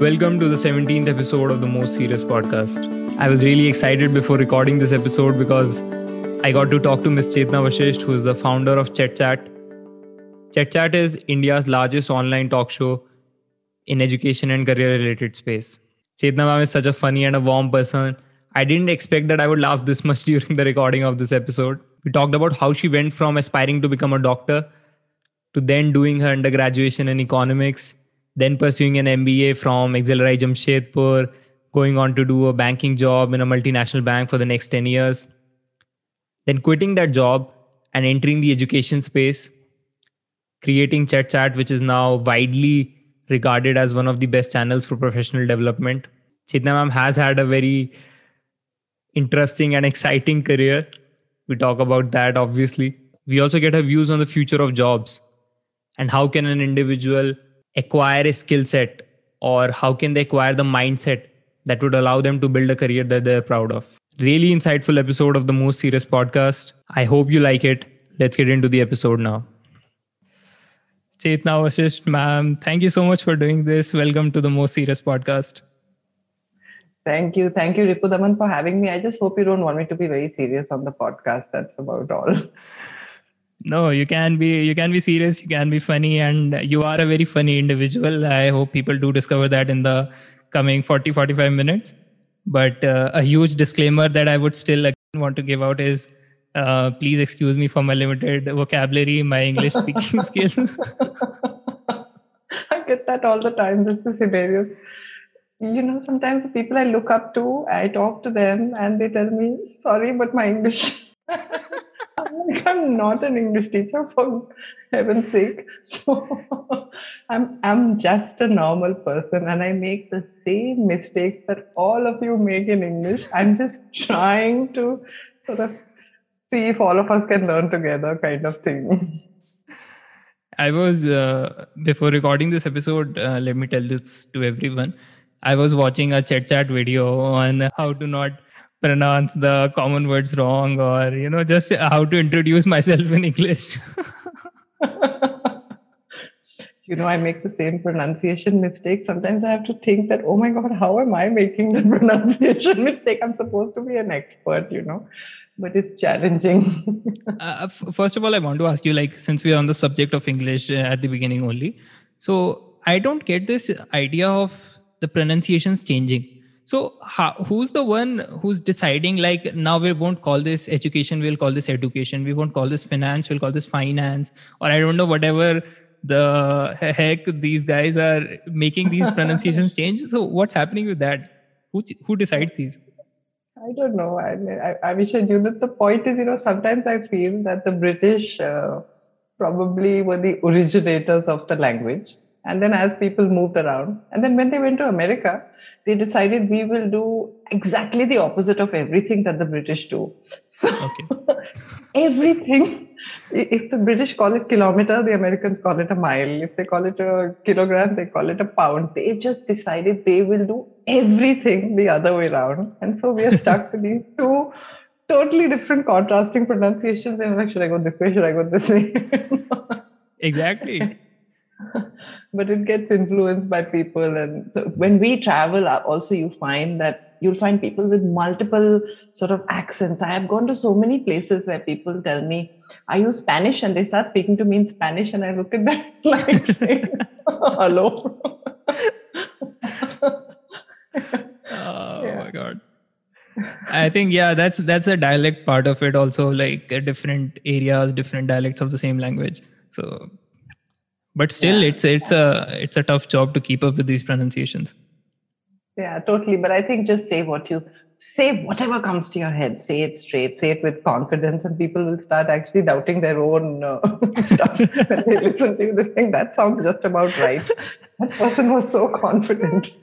Welcome to the 17th episode of the Most Serious Podcast. I was really excited before recording this episode because I got to talk to Ms. Chetna Vashisht, who is the founder of ChetChat. ChetChat is India's largest online talk show in education and career related space. Chetna ma'am is such a funny and a warm person. I didn't expect that I would laugh this much during the recording of this episode. We talked about how she went from aspiring to become a doctor to then doing her undergraduation in economics then pursuing an MBA from XLRI Jamshedpur, going on to do a banking job in a multinational bank for the next 10 years, then quitting that job and entering the education space, creating ChetChat, which is now widely regarded as one of the best channels for professional development. Chetna ma'am has had a very interesting and exciting career. We talk about that, obviously. We also get her views on the future of jobs and how can an individual acquire a skill set or how can they acquire the mindset that would allow them to build a career that they're proud of. Really insightful episode of the Most Serious podcast. I hope you like it. Let's get into the episode now. Chetna Vashisht, ma'am, thank you so much for doing this. Welcome to the Most Serious podcast. Thank you. Thank you, Ripudaman, for having me. I just hope you don't want me to be very serious on the podcast. That's about all no you can be you can be serious you can be funny and you are a very funny individual. I hope people do discover that in the coming 40 45 minutes. But uh, a huge disclaimer that i would still want to give out is uh, please excuse me for my limited vocabulary my english speaking skills. I get that all the time. This is hilarious. You know sometimes the people i look up to i talk to them and they tell me sorry but my english I'm not an English teacher for heaven's sake. So I'm I'm just a normal person and I make the same mistakes that all of you make in English. I'm just trying to sort of see if all of us can learn together, kind of thing. I was uh, before recording this episode. Uh, let me tell this to everyone. I was watching a ChetChat video on how to not pronounce the common words wrong or you know just how to introduce myself in english. You know i make the same pronunciation mistake. Sometimes i have to think that oh my god how am i making the pronunciation mistake? I'm supposed to be an expert you know? But it's challenging. Uh, first of all i want to ask you like since we are on the subject of english uh, at the beginning only so i don't get this idea of the pronunciations changing so how, who's the one who's deciding like now we won't call this education, we'll call this education. We won't call this finance, we'll call this finance, or I don't know whatever the heck these guys are making these pronunciations change. So what's happening with that? Who who decides these? I don't know. I, I, I wish I knew that the point is, you know, sometimes I feel that the British uh, probably were the originators of the language. And then as people moved around, and then when they went to America, they decided we will do exactly the opposite of everything that the British do. So okay. everything, if the British call it kilometer, the Americans call it a mile. If they call it a kilogram, they call it a pound. They just decided they will do everything the other way around. And so we are stuck with these two totally different contrasting pronunciations. And like, should I go this way? Should I go this way? exactly. but it gets influenced by people and so when we travel uh, also you find that you'll find people with multiple sort of accents. I have gone to so many places where people tell me i use spanish? And they start speaking to me in spanish and i look at them like hello? Oh yeah. my god. I think yeah that's that's a dialect part of it also like different areas different dialects of the same language. So but still yeah. it's it's a it's a tough job to keep up with these pronunciations. Yeah totally. But i think just say what you say whatever comes to your head. Say it straight. Say it with confidence and people will start actually doubting their own uh, stuff when they listen to you. This thing that sounds just about right. That person was so confident.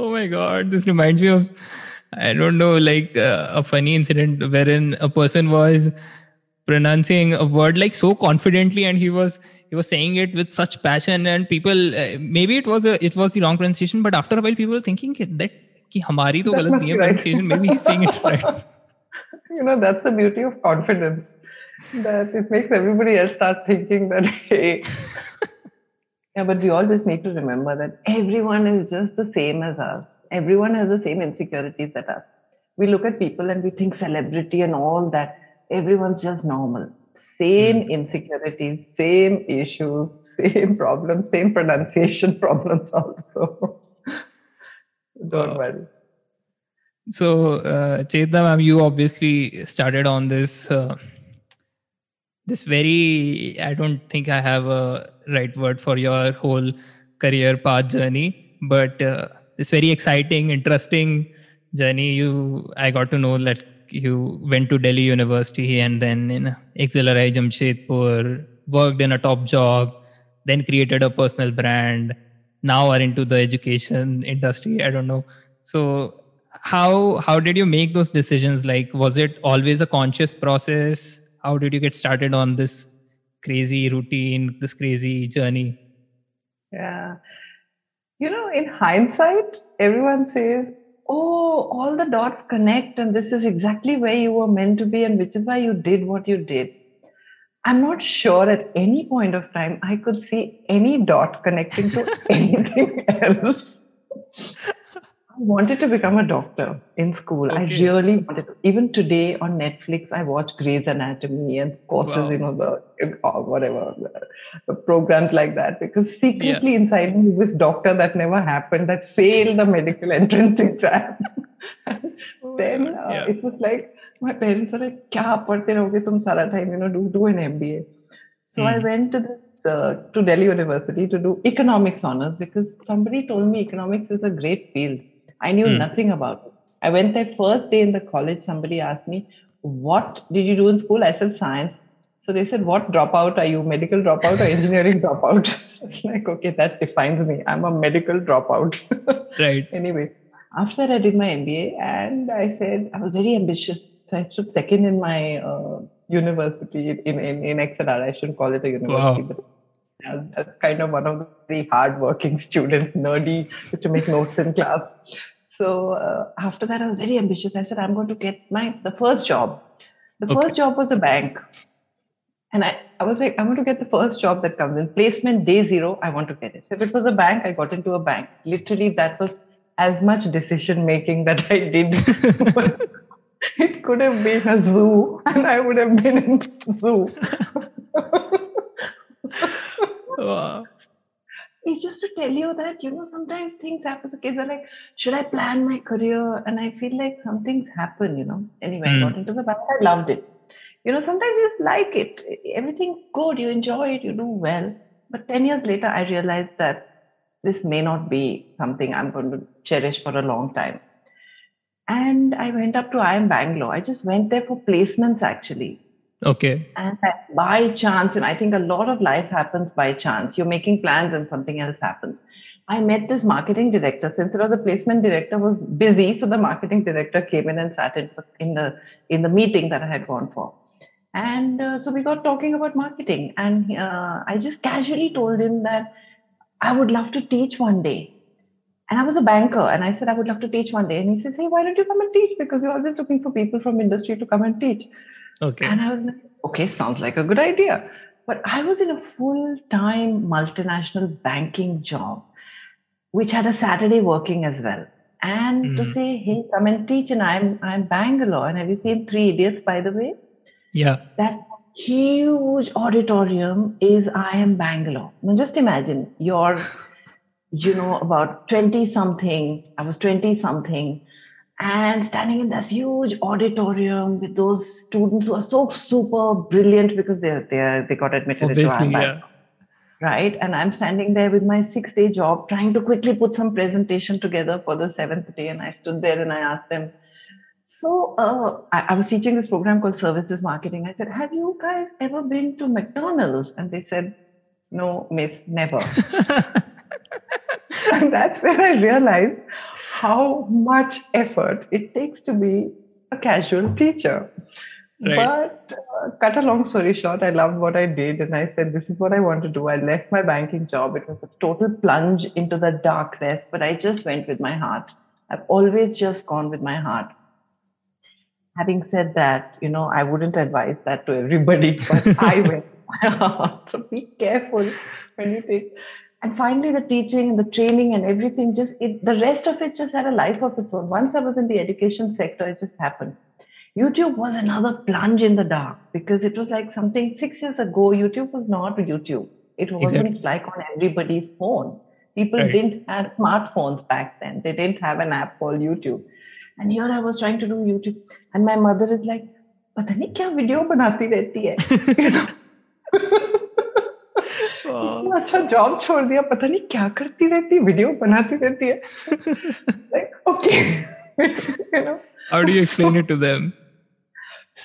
Oh my god this reminds me of i don't know like uh, a funny incident wherein a person was pronouncing a word like so confidently and he was he was saying it with such passion and people uh, maybe it was a it was the wrong pronunciation but after a while people were thinking that ki hamari to galat nahi hai pronunciation maybe he's saying it right you know that's the beauty of confidence that it makes everybody else start thinking that hey Yeah, but we always need to remember that everyone is just the same as us. Everyone has the same insecurities that us. We look at people and we think celebrity and all that. Everyone's just normal. Same mm. insecurities, same issues, same problems, same pronunciation problems also. Don't worry. So, uh, Chetna, ma'am, you obviously started on this. Uh, this very i don't think i have a right word for your whole career path journey but uh, this very exciting interesting journey you i got to know that you went to delhi university and then in XLRI jamshedpur worked in a top job then created a personal brand now are into the education industry i don't know. So how how did you make those decisions? Like was it always a conscious process? How did you get started on this crazy routine this crazy journey? Yeah. You know in hindsight everyone says oh all the dots connect and this is exactly where you were meant to be and which is why you did what you did I'm not sure at any point of time I could see any dot connecting to anything else. Wanted to become a doctor in school. Okay. I really wanted to. Even today on Netflix, I watch Grey's Anatomy and courses, wow. you know, the whatever the programs like that. Because secretly yeah. inside me is this doctor that never happened, that failed the medical entrance exam. then uh, yeah. it was like my parents were like, "Kya padte rahoge tum sara time? You know, do do an MBA." So mm. I hmm. went to this uh, to Delhi University to do economics honors because somebody told me economics is a great field. I knew mm. nothing about it. I went there first day in the college. Somebody asked me, "What did you do in school?" I said, "Science." So they said, "What dropout are you? Medical dropout or engineering dropout?" it's like, okay, that defines me. I'm a medical dropout. right. anyway, after that, I did my MBA and I said I was very ambitious. So I stood second in my uh, university in, in, in XLR. I shouldn't call it a university, wow. but that's kind of one of the hardworking students, nerdy, just to make notes in class. So uh, after that, I was very ambitious. I said, I'm going to get my the first job. The okay. first job was a bank. And I, I was like, I want to get the first job that comes in. Placement day zero, I want to get it. So if it was a bank, I got into a bank. Literally, that was as much decision making that I did. it could have been a zoo, and I would have been in the zoo. wow. It's just to tell you that, you know, sometimes things happen. So kids are like, should I plan my career? And I feel like some things happen, you know. Anyway, mm. I got hmm. into the bank. I loved it. You know, sometimes you just like it. Everything's good. You enjoy it. You do well. But 10 years later, I realized that this may not be something I'm going to cherish for a long time. And I went up to IIM Bangalore. I just went there for placements actually. Okay. And by chance, and I think a lot of life happens by chance. You're making plans and something else happens. I met this marketing director. So instead of the placement director was busy, so the marketing director came in and sat in, in the in the meeting that I had gone for. And uh, so we got talking about marketing, and uh, I just casually told him that I would love to teach one day. And I was a banker and I said, I would love to teach one day. And he says, Hey, why don't you come and teach? Because we're always looking for people from industry to come and teach. Okay. And I was like, okay, sounds like a good idea. But I was in a full time multinational banking job, which had a Saturday working as well. And mm-hmm. to say, hey, come and teach, and I'm I'm Bangalore. And have you seen Three Idiots, by the way? Yeah. That huge auditorium is IIM Bangalore. Now just imagine you're, you know, about 20 something, I was 20 something, and standing in this huge auditorium with those students who are so super brilliant because they're, they're they got admitted Obviously, into yeah. Right. And I'm standing there with my six day job, trying to quickly put some presentation together for the seventh day. And I stood there and I asked them, so uh, I, I, was teaching this program called Services Marketing. I said, "Have you guys ever been to McDonald's?" And they said, "No, Miss, never." and that's where I realized how much effort it takes to be a casual teacher. Right. But uh, cut a long story short, I loved what I did, and I said, "This is what I want to do." I left my banking job. It was a total plunge into the darkness, but I just went with my heart. I've always just gone with my heart having said that, you know, I wouldn't advise that to everybody, but I will. so be careful when you take and finally the teaching and the training and everything just it, the rest of it just had a life of its own once i was in the education sector it just happened youtube was another plunge in the dark because it was like something six years ago youtube was not youtube it wasn't exactly. like on everybody's phone people right. didn't have smartphones back then they didn't have an app called youtube and here i was trying to do youtube and my mother is like पता नहीं क्या video बनाती रहती है अच्छा job छोड़ दिया पता नहीं क्या करती रहती वीडियो बनाती रहती है like okay you know how do you explain it to them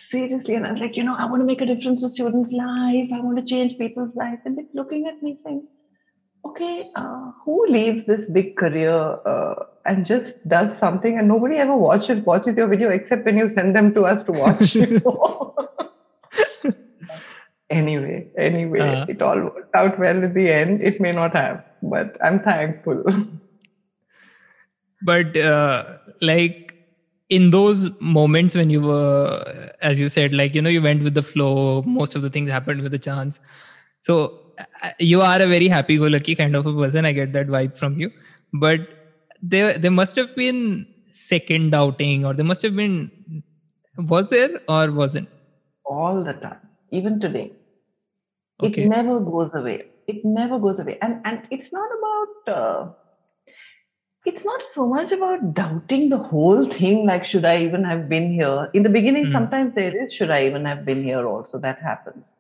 seriously and i was like you know i want to make a difference to students life i want to change people's life and they're looking at me saying okay uh, who leaves this big career uh, and just does something and nobody ever watches watches your video except when you send them to us to watch anyway, anyway, uh-huh. it all worked out well in the end. It may not have, but I'm thankful. but uh, like in those moments when you were, as you said, like you know, you went with the flow. Most of the things happened with a chance. So uh, you are a very happy-go-lucky kind of a person. I get that vibe from you. But there, there must have been second doubting, or there must have been. Was there or wasn't? All the time, even today okay. it never goes away. It never goes away. And and it's not about uh, it's not so much about doubting the whole thing like should i even have been here? In the beginning mm. sometimes there is should i even have been here also? That happens.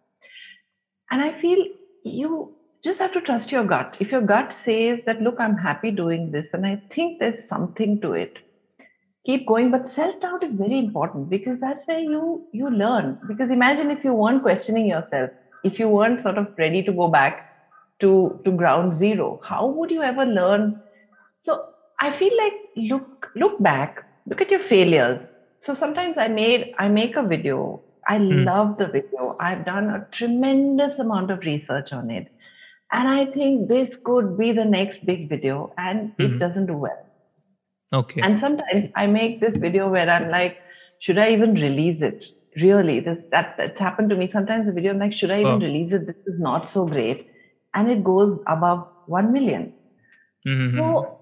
And i feel you just have to trust your gut. If your gut says that look i'm happy doing this and i think there's something to it keep going. But self doubt is very important because that's where you you learn. Because imagine if you weren't questioning yourself if you weren't sort of ready to go back to to ground zero how would you ever learn? So i feel like look look back look at your failures. So sometimes i made i make a video. I mm. love the video. I've done a tremendous amount of research on it. And i think this could be the next big video and mm-hmm. it doesn't do well. Okay. And sometimes i make this video where i'm like should i even release it really this that that's happened to me sometimes the video i'm like should i even oh. release it? This is not so great. And it goes above 1 million. Mm-hmm. so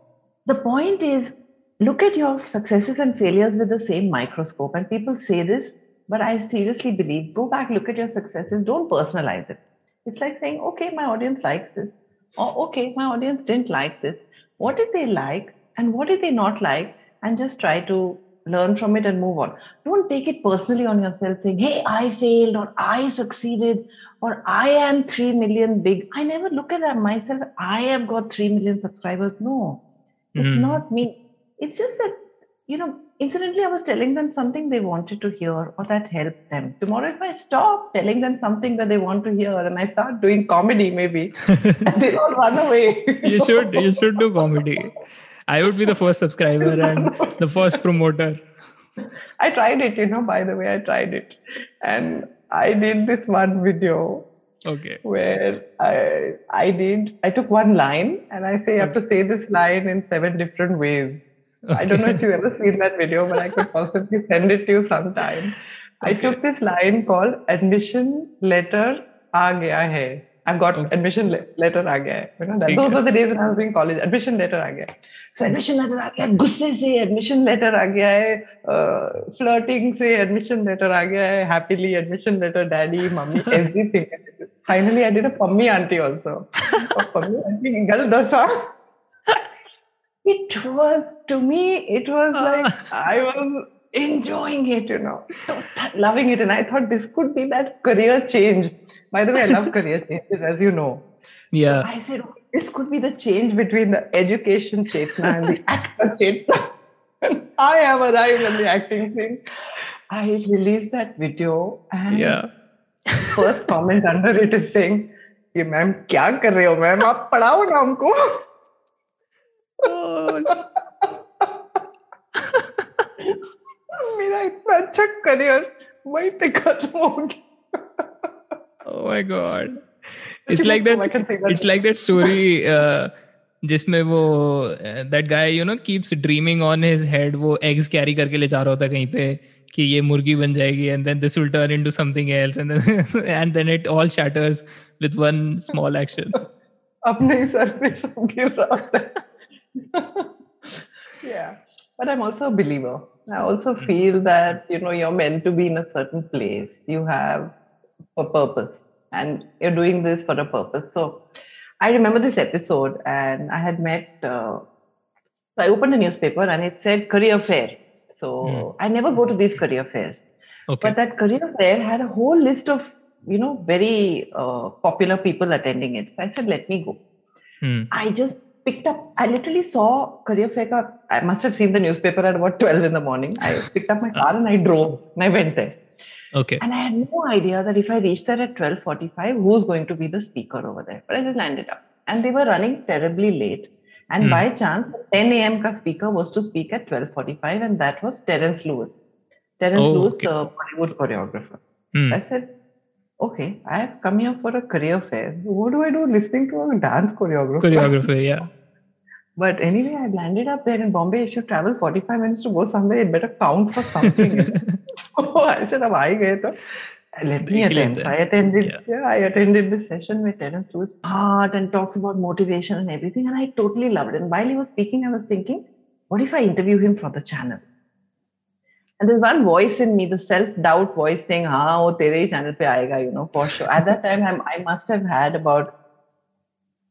the point is look at your successes and failures with the same microscope. And people say this but i seriously believe go back look at your successes don't personalize it. It's like saying okay my audience likes this. Or okay my audience didn't like this. What did they like and what did they not like? And just try to learn from it and move on. Don't take it personally on yourself saying, hey, I failed or I succeeded or I am 3 million big. I never look at that myself. I have got 3 million subscribers. No, it's mm. not me. It's just that, you know, incidentally, I was telling them something they wanted to hear or that helped them. Tomorrow, if I stop telling them something that they want to hear and I start doing comedy, maybe they'll all run away. you should, you should do comedy. I would be the first subscriber and the first promoter. I tried it, you know, by the way, I tried it. And I did this one video. Okay. Where I I did I took one line and I say you have to say this line in seven different ways. Okay. I don't know if you've ever seen that video, but I could possibly send it to you sometime. Okay. I took this line called admission letter aa gaya hai. I've got okay. admission letter aa gaya hai. You know, that, those were the days when I was doing college. Admission letter aa gaya. So admission letter आ गया गुस्से से admission letter आ गया है flirting से admission letter आ गया है happily admission letter daddy mummy everything finally I did a Pammi aunty also Pammi aunty गल दसा it was to me it was like i was enjoying it you know loving it and i thought this could be that career change by the way i love career changes as you know yeah so i said this could be the change between the education Chetna and the actor Chetna. I have arrived at the acting thing. I released that video and yeah. first comment under it is saying, "ये ma'am क्या कर रहे हो ma'am आप पढ़ाओ ना हमको अच्छा करियर वहीं पे खत्म हो गया। My god. It's like that it's like that story uh, जिसमें वो that guy you know keeps dreaming on his head वो एग्स कैरी करके ले जा रहा होता कहीं पे कि ये मुर्गी बन जाएगी and then this will turn into something else and then and then it all shatters with one small action अपने ही सर पे सब गिर रहा है। Yeah. But i'm also a believer i also Hmm. feel that you know you're meant to be in a certain place you have a purpose and you're doing this for a purpose so i remember this episode and i had met uh, so i opened a newspaper and it said career fair so Hmm. i never go to these career fairs Okay. but that career fair had a whole list of you know very uh, popular people attending it so i said let me go Hmm. I just picked up, I literally saw Career Fair. I must have seen the newspaper at about 12 in the morning. I picked up my car and I drove and I went there. Okay. And I had no idea that if I reached there at 12.45, who's going to be the speaker over there. But I just landed up. And they were running terribly late. And Hmm. by chance, the 10 a.m. ka speaker was to speak at 12.45 and that was Terence Lewis. Terence Oh, Lewis, okay. the Bollywood choreographer. Hmm. I said, okay, I have come here for a career fair. What do I do listening to a dance choreographer? Choreographer, yeah. But anyway, I landed up there in Bombay. If you travel 45 minutes to go somewhere, it better count for something. so oh, I said, Am I here? Let me attend. I attended. Yeah. yeah. I attended this session where Terence Lewis art and talks about motivation and everything, and I totally loved it. And while he was speaking, I was thinking, what if I interview him for the channel? And there's one voice in me, the self-doubt voice saying, ah, oh, tere channel pe aega, you know, for sure. At that time, I'm, i must have had about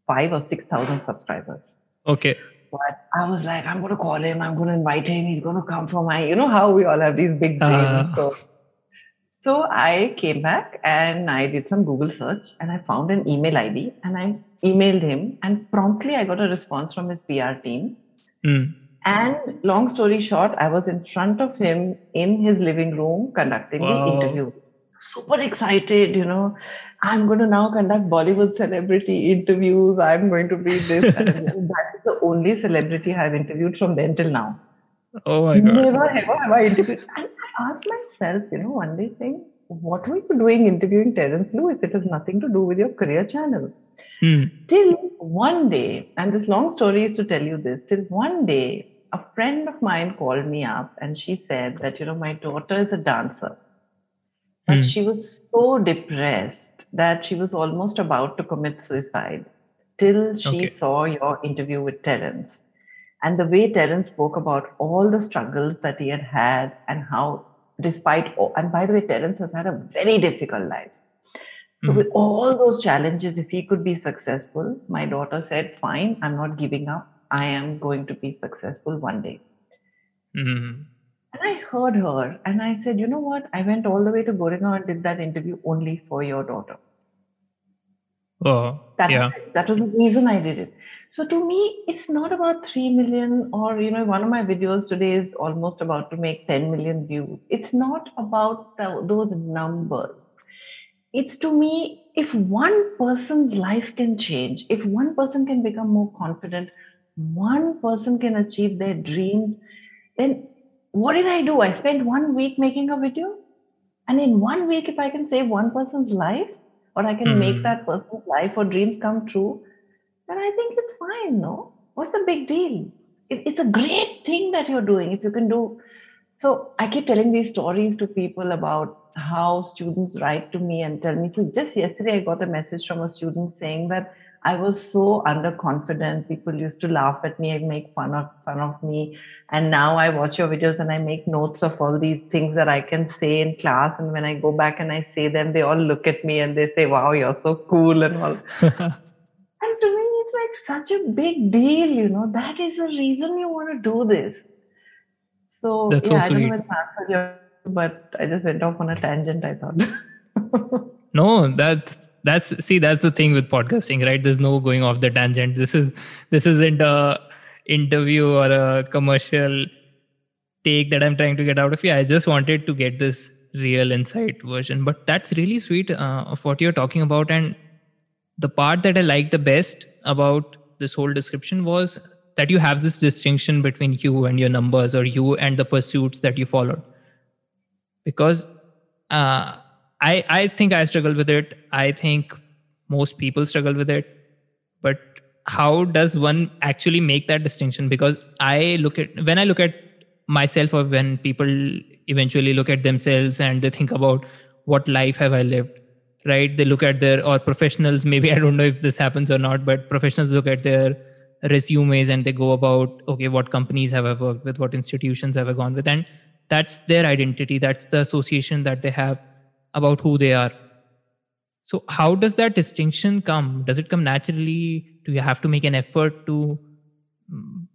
five or 6,000 subscribers. Okay. But I was like, I'm going to call him. I'm going to invite him. He's going to come for my, you know how we all have these big uh-huh. dreams. Uh. So, so I came back and I did some Google search and I found an email ID and I emailed him and promptly I got a response from his PR team. Mm. And long story short, I was in front of him in his living room conducting the interview. Super excited, you know. I'm going to now conduct Bollywood celebrity interviews. I'm going to be this. that is the only celebrity I've interviewed from then till now. Oh my god. Never ever have I interviewed. And I asked myself, you know, one day saying, what were you doing interviewing Terence Lewis? It has nothing to do with your career channel Hmm. till one day, and this long story is to tell you this, till one day, a friend of mine called me up and she said that, you know, my daughter is a dancer. But Hmm. she was so depressed that she was almost about to commit suicide till she Okay. saw your interview with Terence. And the way Terence spoke about all the struggles that he had had and how, despite, all, and by the way, Terence has had a very difficult life. So, Mhm. with all those challenges, if he could be successful, my daughter said, Fine, I'm not giving up. I am going to be successful one day. Hmm. And I heard her and I said, You know what? I went all the way to Goregaon and did that interview only for your daughter. Oh. That, Yeah. was it. that was the reason I did it. So to me, it's not about 3 million or, you know, one of my videos today is almost about to make 10 million views. It's not about the, those numbers. It's to me, if one person's life can change, if one person can become more confident, one person can achieve their dreams, then what did I do? I spent one week making a video. And in one week, if I can save one person's life, or I can make Hmm. that person's life or dreams come true, then I think it's fine, no? What's the big deal? It, it's a great thing that you're doing if you can do. So I keep telling these stories to people about how students write to me and tell me. So just yesterday, I got a message from a student saying that I was so underconfident. People used to laugh at me and make fun of fun of me. And now I watch your videos and I make notes of all these things that I can say in class. And when I go back and I say them, they all look at me and they say, "Wow, you're so cool" and all. And to me, it's like such a big deal, you know. That is the reason you want to do this. So That's yeah, I don't know if I answered your, but I just went off on a tangent. I thought. no that's that's see that's the thing with podcasting right? There's no going off the tangent. This is this isn't a interview or a commercial take that i'm trying to get out of you. I just wanted to get this real insight version. But that's really sweet uh, of what you're talking about. And the part that i liked the best about this whole description was that you have this distinction between you and your numbers or you and the pursuits that you followed. Because uh, I I think I struggle with it. I think most people struggle with it. But how does one actually make that distinction? Because I look at when I look at myself or when people eventually look at themselves and they think about what life have I lived, right they look at their or professionals maybe i don't know if this happens or not but professionals look at their resumes and they go about okay what companies have i worked with what institutions have i gone with and that's their identity that's the association that they have about who they are. So how does that distinction come? Does it come naturally? Do you have to make an effort to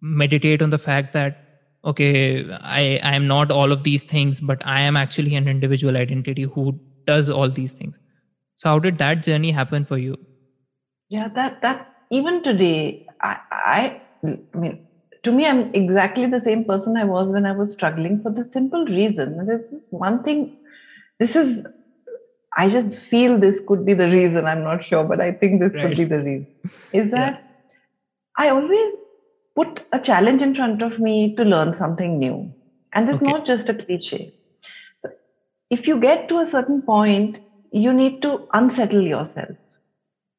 meditate on the fact that okay i i am not all of these things but i am actually an individual identity who does all these things? So how did that journey happen for you? Yeah that that even today i i, I mean to me i'm exactly the same person i was when i was struggling for the simple reason. This is one thing this is i just feel this could be the reason i'm not sure but i think this right. could be the reason is that yeah. i always put a challenge in front of me to learn something new and this okay. is not just a cliche so if you get to a certain point you need to unsettle yourself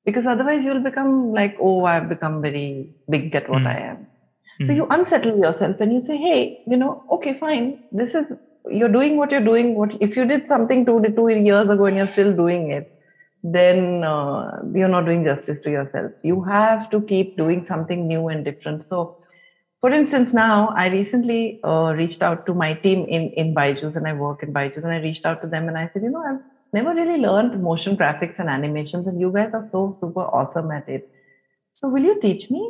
because otherwise you'll become like oh i've become very big at what mm. i am so you unsettle yourself and you say hey you know okay fine this is you're doing what you're doing what if you did something two two years ago and you're still doing it then uh, you're not doing justice to yourself you have to keep doing something new and different so for instance now i recently uh, reached out to my team in in byju's and i work in byju's and i reached out to them and i said you know i've never really learned motion graphics and animations, and you guys are so super awesome at it. So will you teach me?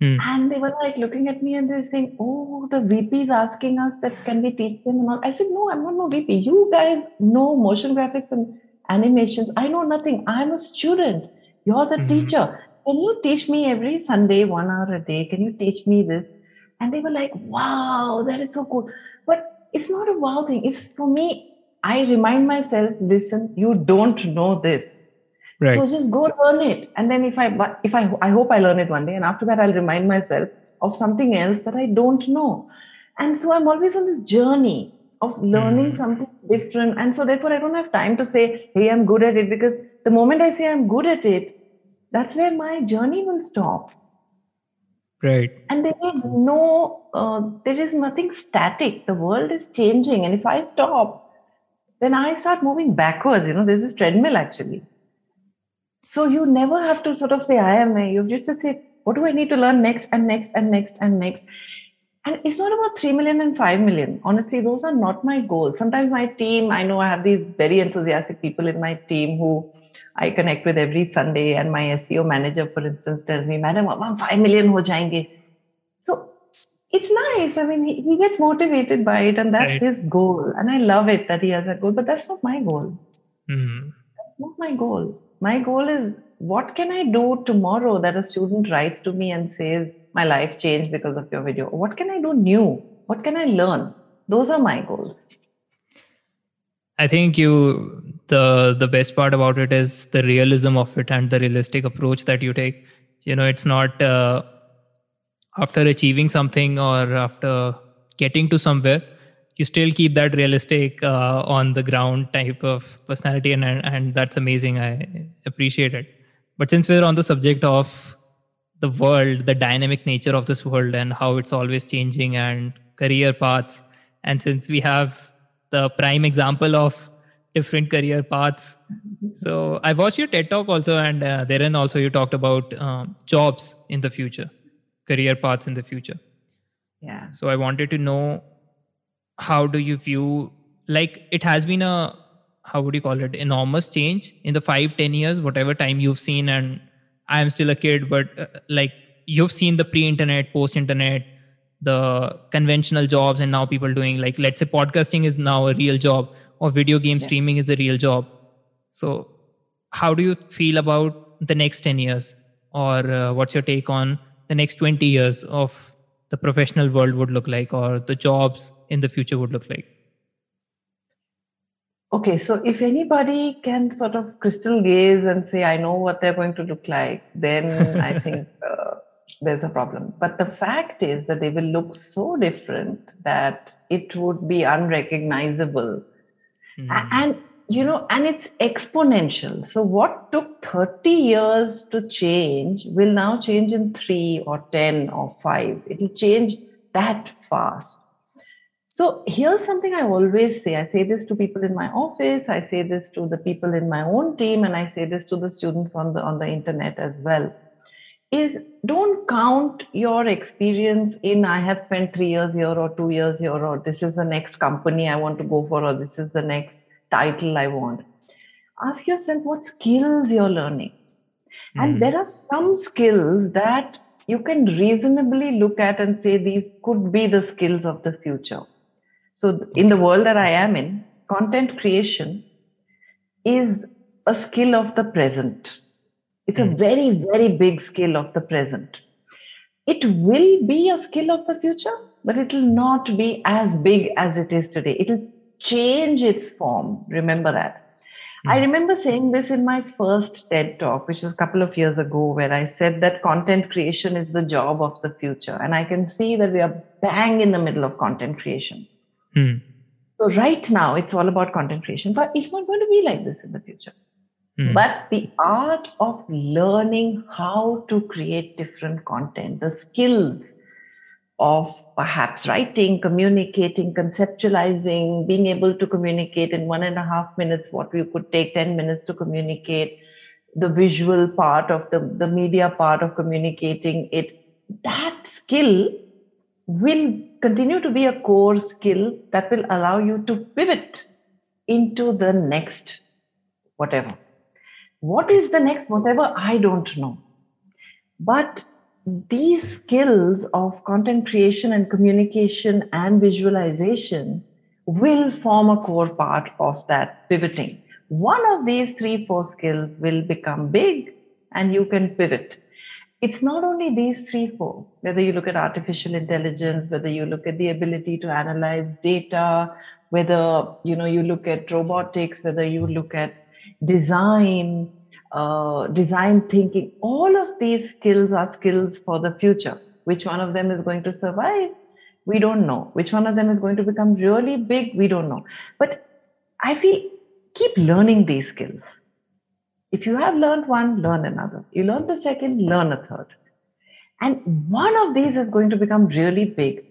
Mm. And they were like looking at me and they're saying, Oh, the VP is asking us that can we teach them? And I said, No, I'm not no VP. You guys know motion graphics and animations. I know nothing. I'm a student. You're the mm-hmm. teacher. Can you teach me every Sunday, one hour a day? Can you teach me this? And they were like, Wow, that is so cool. But it's not a wow thing. It's for me, I remind myself, listen, you don't know this. Right. So just go learn it. And then if I if I I hope I learn it one day. And after that, I'll remind myself of something else that I don't know. And so I'm always on this journey of learning mm. something different. And so therefore I don't have time to say, hey, I'm good at it, because the moment I say I'm good at it, that's where my journey will stop. Right. And there is no, uh, there is nothing static. The world is changing. And if I stop, then I start moving backwards. You know, there's this treadmill actually. So you never have to sort of say, I am a, you just to say, what do I need to learn next and next and next and next? And it's not about 3 million and 5 million. Honestly, those are not my goals. Sometimes my team, I know I have these very enthusiastic people in my team who I connect with every Sunday. And my SEO manager, for instance, tells me, Madam, 5 million ho jayenge. So it's nice. I mean, he, he gets motivated by it, and that's right. his goal. And I love it that he has that goal, but that's not my goal. Mm-hmm. That's not my goal. My goal is what can I do tomorrow that a student writes to me and says, My life changed because of your video? What can I do new? What can I learn? Those are my goals. I think you the the best part about it is the realism of it and the realistic approach that you take. You know, it's not uh, after achieving something or after getting to somewhere you still keep that realistic uh, on the ground type of personality and and that's amazing. I appreciate it. But since we're on the subject of the world the dynamic nature of this world and how it's always changing and career paths and since we have the prime example of different career paths so i watched your ted talk also and uh, therein also you talked about um, jobs in the future career paths in the future. Yeah. So i wanted to know how do you view like it has been a how would you call it enormous change in the five ten years whatever time you've seen and i am still a kid but uh, like you've seen the pre-internet post-internet the conventional jobs and now people doing like let's say podcasting is now a real job or video game yeah. streaming is a real job so how do you feel about the next 10 years or uh, what's your take on the next 20 years of the professional world would look like or the jobs in the future would look like? Okay so if anybody can sort of crystal gaze and say i know what they're going to look like then i think uh, there's a problem. But the fact is that they will look so different that it would be unrecognizable. Mm. and you know and it's exponential. So what took 30 years to change will now change in 3 or 10 or 5 it'll change that fast. So here's something I always say. I say this to people in my office, I say this to the people in my own team, and I say this to the students on the on the internet as well. Is don't count your experience in I have spent three years here or two years here, or this is the next company I want to go for, or this is the next title I want. Ask yourself what skills you're learning. Mm-hmm. And there are some skills that you can reasonably look at and say these could be the skills of the future. So, in the world that I am in, content creation is a skill of the present. It's a hmm. very, very big skill of the present. It will be a skill of the future, but it will not be as big as it is today. It will change its form. Remember that. I hmm. remember saying this in my first TED talk, which was a couple of years ago, where I said that content creation is the job of the future. And I can see that we are bang in the middle of content creation. Hmm. So, right now, it's all about content creation, but it's not going to be like this in the future. Hmm. But the art of learning how to create different content, the skills of perhaps writing, communicating, conceptualizing, being able to communicate in one and a half minutes what we could take 10 minutes to communicate, the visual part of the, the media part of communicating it, that skill will continue to be a core skill that will allow you to pivot into the next whatever. What is the next whatever? I don't know. But these skills of content creation and communication and visualization will form a core part of that pivoting. One of these three, four skills will become big and you can pivot. It's not only these three, four, whether you look at artificial intelligence, whether you look at the ability to analyze data, whether you know you look at robotics, whether you look at design, uh, design thinking, all of these skills are skills for the future. Which one of them is going to survive? We don't know. Which one of them is going to become really big? We don't know. But I feel keep learning these skills. If you have learned one, learn another. You learn the second, learn a third. And one of these is going to become really big.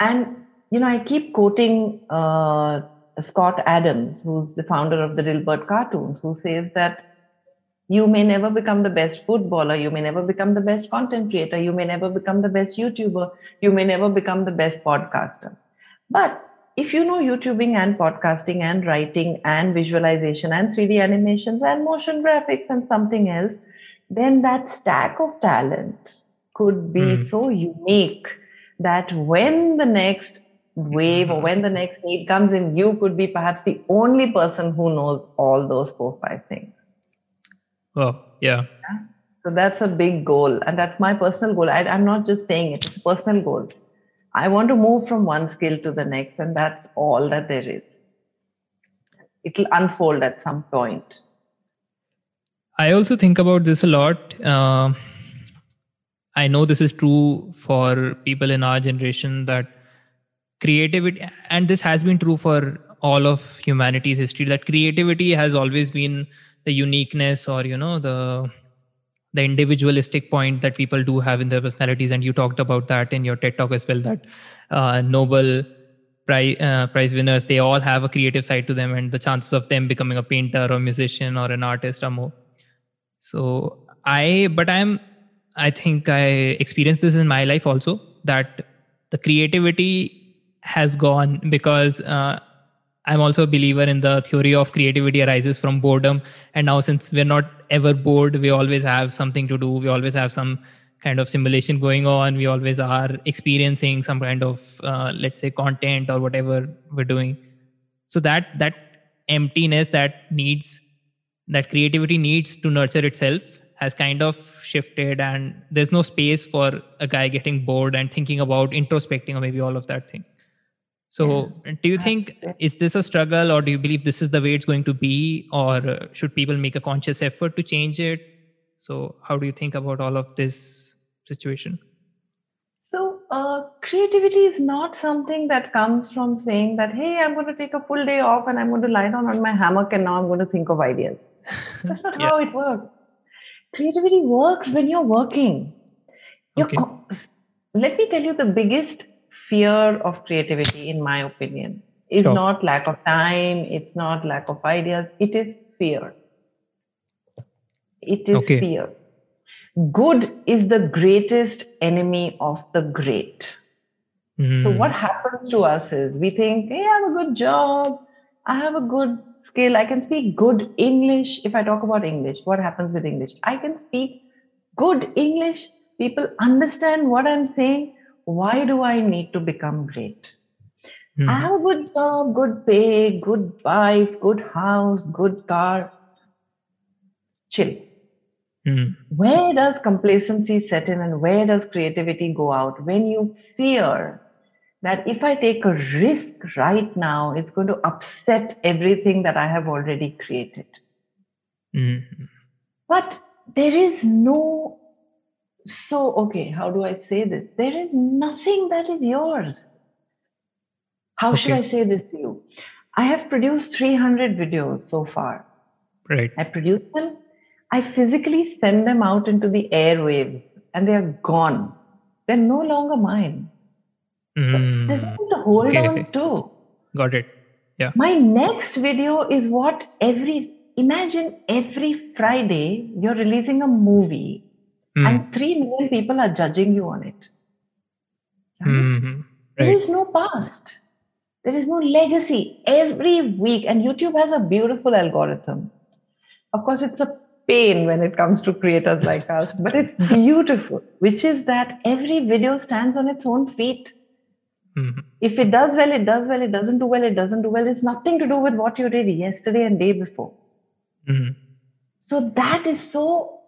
And, you know, I keep quoting uh, Scott Adams, who's the founder of the Dilbert cartoons, who says that you may never become the best footballer. You may never become the best content creator. You may never become the best youtuber. You may never become the best podcaster. But if you know youtubing and podcasting and writing and visualization and 3d animations and motion graphics and something else then that stack of talent could be mm. so unique that when the next wave or when the next need comes in you could be perhaps the only person who knows all those four five things Oh, yeah. So that's a big goal. And that's my personal goal. I, I'm not just saying it, it's a personal goal. I want to move from one skill to the next, and that's all that there is. It'll unfold at some point. I also think about this a lot. Uh, I know this is true for people in our generation that creativity, and this has been true for all of humanity's history, that creativity has always been the uniqueness or you know the the individualistic point that people do have in their personalities. And you talked about that in your ted talk as well that uh, nobel prize, uh, prize winners they all have a creative side to them and the chances of them becoming a painter or musician or an artist are more. So i but i'm i think i experienced this in my life also that the creativity has gone because uh, I'm also a believer in the theory of creativity arises from boredom. And now, since we're not ever bored, we always have something to do. We always have some kind of simulation going on. We always are experiencing some kind of, uh, let's say, content or whatever we're doing. So that that emptiness that needs that creativity needs to nurture itself has kind of shifted, and there's no space for a guy getting bored and thinking about introspecting or maybe all of that thing. So, yeah, do you think is this a struggle, or do you believe this is the way it's going to be, or uh, should people make a conscious effort to change it? So, how do you think about all of this situation? So, uh, creativity is not something that comes from saying that, hey, I'm going to take a full day off and I'm going to lie down on my hammock and now I'm going to think of ideas. That's not yeah. how it works. Creativity works when you're working. You're okay. co- let me tell you the biggest fear of creativity, in my opinion, is Sure. not lack of time, it's not lack of ideas, it is fear. It is Okay. fear. Good is the greatest enemy of the great. So Hmm. what happens to us is we think, hey, I have a good job, I have a good skill, I can speak good English. If I talk about English, what happens with English? I can speak good English. People understand what I'm saying. Why do I need to become great? Hmm. I have a good job, good pay, good wife, good house, good car. Chill. Hmm. Where does complacency set in and where does creativity go out? When you fear that if I take a risk right now, it's going to upset everything that I have already created. Hmm. But there is no, so, okay, how do I say this? There is nothing that is yours. How should I say this to you? I have produced 300 videos so far. Right. I produce them, I physically send them out into the airwaves and they are gone. They're no longer mine. So Hmm. there's nothing to hold Okay, on okay. to. Got it. Yeah. My next video is what every imagine every Friday you're releasing a movie Hmm. and 3 million people are judging you on it. Right? Hmm. Right. is no past. There is no legacy. Every week, and YouTube has a beautiful algorithm. Of course, it's a pain when it comes to creators like us, but it's beautiful, which is that every video stands on its own feet. Hmm. If it does well, it does well. It doesn't do well, it doesn't do well. It's nothing to do with what you did yesterday and day before. Hmm. So that is so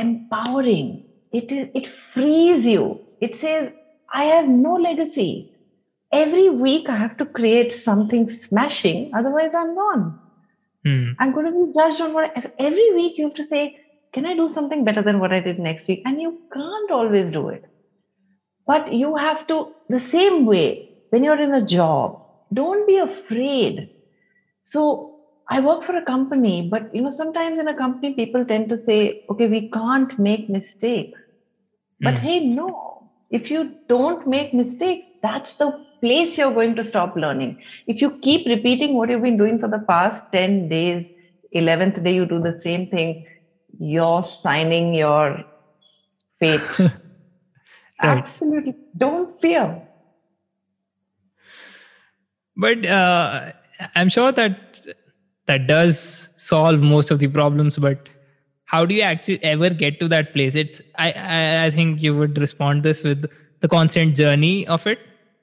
empowering. It is it frees you. It says, I have no legacy. Every week I have to create something smashing, otherwise I'm gone. Hmm. I'm going to be judged on what I, so every week you have to say, Can I do something better than what I did next week? And you can't always do it. But you have to, the same way, when you're in a job, don't be afraid. So I work for a company, but you know, sometimes in a company, people tend to say, okay, we can't make mistakes. But Mm. hey, no, if you don't make mistakes, that's the place you're going to stop learning. If you keep repeating what you've been doing for the past 10 days, 11th day, you do the same thing, you're signing your fate. Right. Absolutely. Don't fear. but uh, i'm sure that that does solve most of the problems but how do you actually ever get to that place it's i i, I think you would respond this with the constant journey of it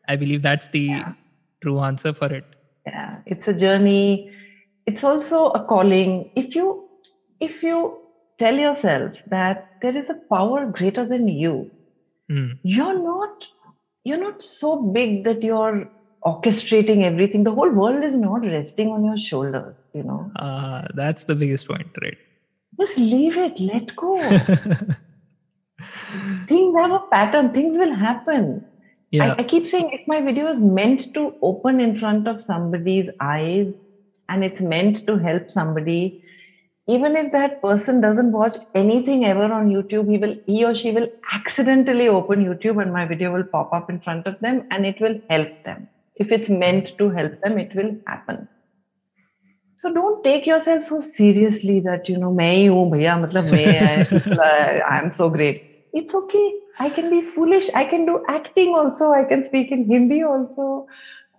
i believe that's the true answer for it Yeah. It's a journey. It's also a calling. If you if you tell yourself that there is a power greater than you, Hmm. you're not you're not so big that you're orchestrating everything. The whole world is not resting on your shoulders you know? Uh, that's the biggest point right. Just leave it. Let go. Things have a pattern. Things will happen. Yeah. I, I keep saying if my video is meant to open in front of somebody's eyes and it's meant to help somebody even if that person doesn't watch anything ever on youtube he will he or she will accidentally open youtube and my video will pop up in front of them and it will help them if it's meant to help them it will happen. So don't take yourself so seriously that you know i am so great. It's okay. I can be foolish. I can do acting also. I can speak in hindi also.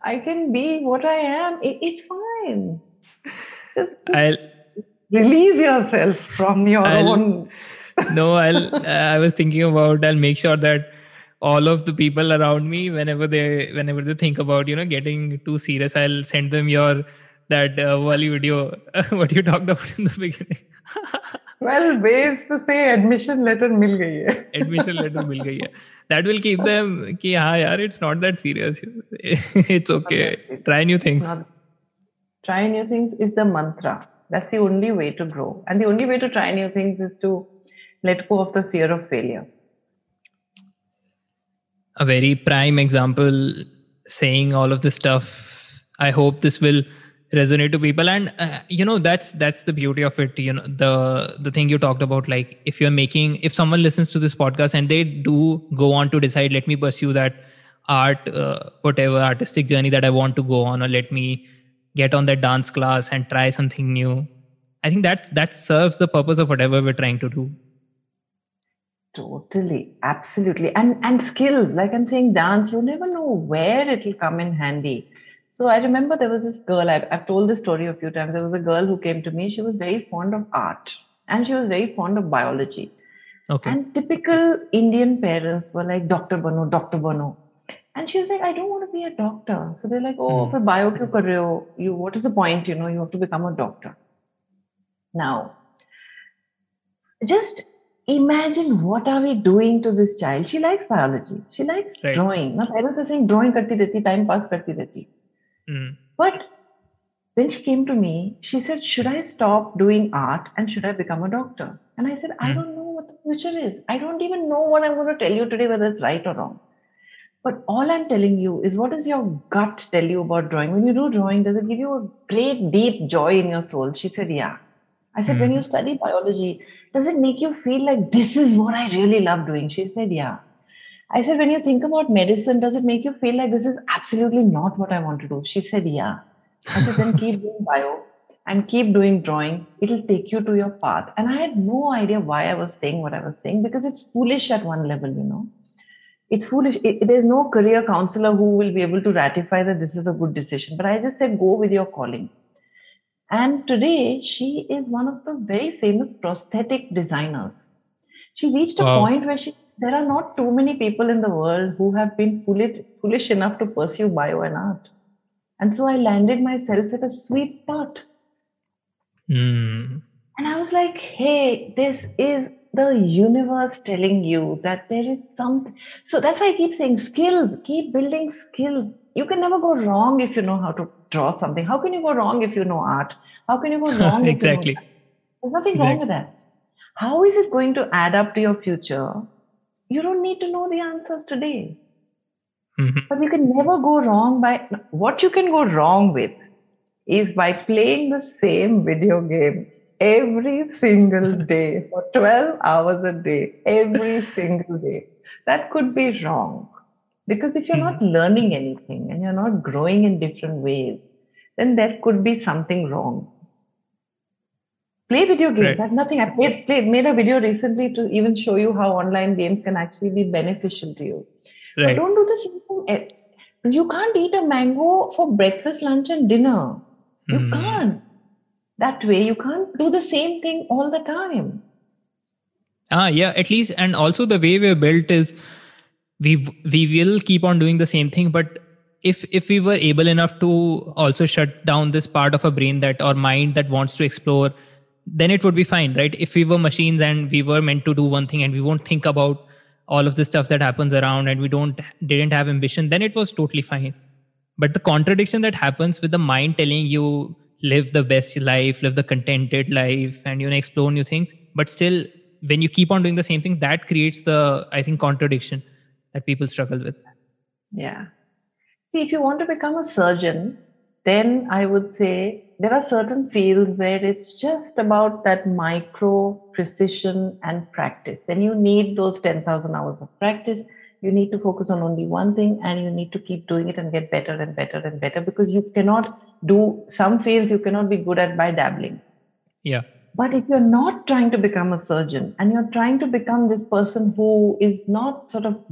I can be what i am. It's fine. Just I'll, release yourself from your I'll, own no i'll uh, i was thinking about i'll make sure that all of the people around me whenever they whenever they think about you know getting too serious i'll send them your that uh, Wali video what you talked about in the beginning. Well ways to say admission letter mil gayi hai. Admission letter mil gayi hai. That will keep them ki yaar it's not that serious. It's okay, okay. try new things. Not, try new things is the mantra. That's the only way to grow. And the only way to try new things is to let go of the fear of failure a very prime example saying all of this stuff. I hope this will resonate to people. And uh, you know that's that's the beauty of it you know the the thing you talked about like if you're making if someone listens to this podcast and they do go on to decide let me pursue that art uh, whatever artistic journey that i want to go on or let me get on that dance class and try something new i think that that serves the purpose of whatever we're trying to do totally absolutely. And and skills like i'm saying dance you never know where it'll come in handy. So i remember there was this girl I've, I've told this story a few times. There was a girl who came to me. She was very fond of art and she was very fond of biology. Okay. And typical indian parents were like dr bano dr bano and she was like, I don't want to be a doctor. So they're like, oh, hmm. for bio kyo You what is the point? You know, you have to become a doctor. Now, just imagine what are we doing to this child? She likes biology. She likes right. drawing. my parents are saying drawing karti rehti, time pass karti rehti. Mm. But when she came to me, she said, Should I stop doing art and should I become a doctor? And I said, mm. I hmm. don't know what the future is. I don't even know what I'm going to tell you today, whether it's right or wrong. But all I'm telling you is what does your gut tell you about drawing? When you do drawing, does it give you a great deep joy in your soul? She said, Yeah. I said, mm. When you hmm. study biology, does it make you feel like this is what I really love doing? She said, Yeah. I said, When you think about medicine, does it make you feel like this is absolutely not what I want to do? She said, Yeah. I said, Then keep doing bio and keep doing drawing. It'll take you to your path. And I had no idea why I was saying what I was saying because it's foolish at one level, you know it's foolish. It, there's no career counselor who will be able to ratify that this is a good decision. But I just said, go with your calling. And today, she is one of the very famous prosthetic designers. She reached a wow. point where she there are not too many people in the world who have been foolish, foolish enough to pursue bio and art. And so I landed myself at a sweet spot. Mm. And I was like, hey, this is the universe telling you that there is something. So that's why I keep saying skills, keep building skills. You can never go wrong if you know how to draw something. How can you go wrong if you know art? How can you go wrong? exactly. You know There's nothing exactly. wrong with that. How is it going to add up to your future? You don't need to know the answers today. Mm-hmm. But you can never go wrong by what you can go wrong with is by playing the same video game every single day for 12 hours a day, every single day. That could be wrong. Because if you're not hmm. learning anything and you're not growing in different ways, then there could be something wrong. Play video games. Right. I have nothing. I played, played, made a video recently to even show you how online games can actually be beneficial to you. Right. But don't do the same thing. You can't eat a mango for breakfast, lunch, and dinner. You mm. can't that way you can't do the same thing all the time ah yeah at least and also the way we're built is we we will keep on doing the same thing but if if we were able enough to also shut down this part of our brain that or mind that wants to explore then it would be fine right if we were machines and we were meant to do one thing and we won't think about all of the stuff that happens around and we don't didn't have ambition then it was totally fine but the contradiction that happens with the mind telling you live the best life, live the contented life, and you know explore new things. But still, when you keep on doing the same thing, that creates the I think contradiction that people struggle with. Yeah. See, if you want to become a surgeon, then I would say there are certain fields where it's just about that micro precision and practice. Then you need those 10,000 hours of practice. You need to focus on only one thing and you need to keep doing it and get better and better and better because you cannot do some fields you cannot be good at by dabbling. Yeah. But if you're not trying to become a surgeon and you're trying to become this person who is not sort of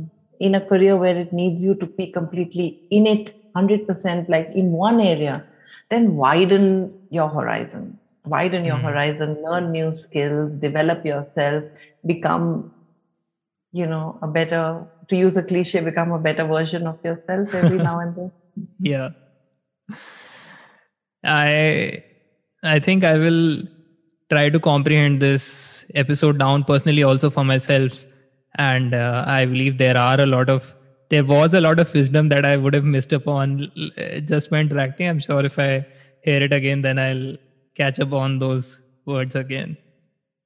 in a career where it needs you to be completely in it 100% like in one area then widen your horizon. Widen your mm. horizon learn new skills develop yourself become you know a better to use a cliche become a better version of yourself every now and then. Yeah. I i think i will try to comprehend this episode down personally also for myself and uh, i believe there are a lot of there was a lot of wisdom that i would have missed upon uh, just by interacting. I'm sure if i hear it again then i'll catch up on those words again.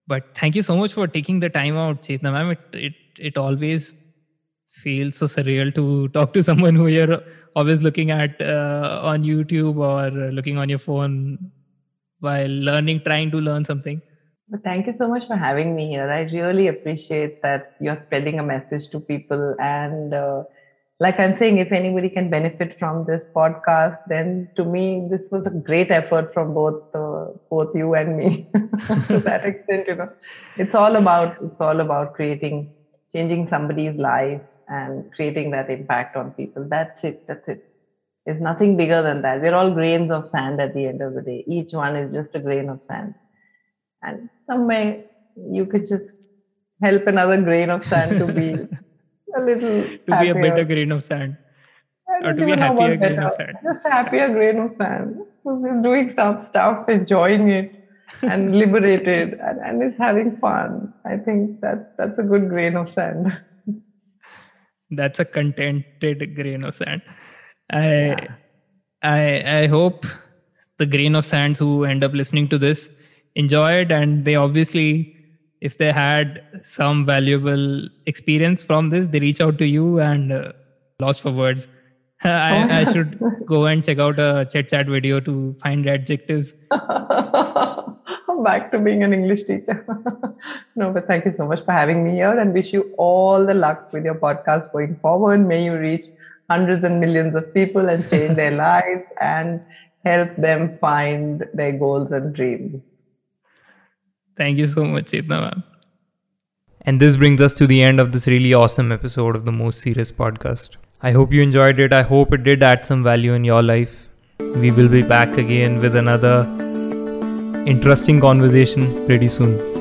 But thank you so much for taking the time out Chetna ma'am. It, it it always feels so surreal to talk to someone who you're always looking at uh, on YouTube or looking on your phone while learning, trying to learn something. But thank you so much for having me here. I really appreciate that you're spreading a message to people and uh, like I'm saying, if anybody can benefit from this podcast, then to me this was a great effort from both uh, both you and me. to that extent, you know, it's all about it's all about creating, changing somebody's life and creating that impact on people. That's it. That's it. It's nothing bigger than that. We're all grains of sand at the end of the day. Each one is just a grain of sand, and some way you could just help another grain of sand to be a little to happier. be a better grain of sand. Or to be a happier grain of sand. Just happier grain of sand. Who's doing some stuff enjoying it and liberated and, and is having fun. I think that's that's a good grain of sand. That's a contented grain of sand. I yeah. i i hope the grain of sands who end up listening to this enjoy it and they obviously if they had some valuable experience from this, they reach out to you and uh, lost for words. I, I, should go and check out a ChetChat video to find adjectives. Back to being an English teacher. no, but thank you so much for having me here and wish you all the luck with your podcast going forward. May you reach hundreds and millions of people and change their lives and help them find their goals and dreams. Thank you so much, Chetna ma'am. And this brings us to the end of this really awesome episode of the Most Serious Podcast. I hope you enjoyed it. I hope it did add some value in your life. We will be back again with another interesting conversation pretty soon.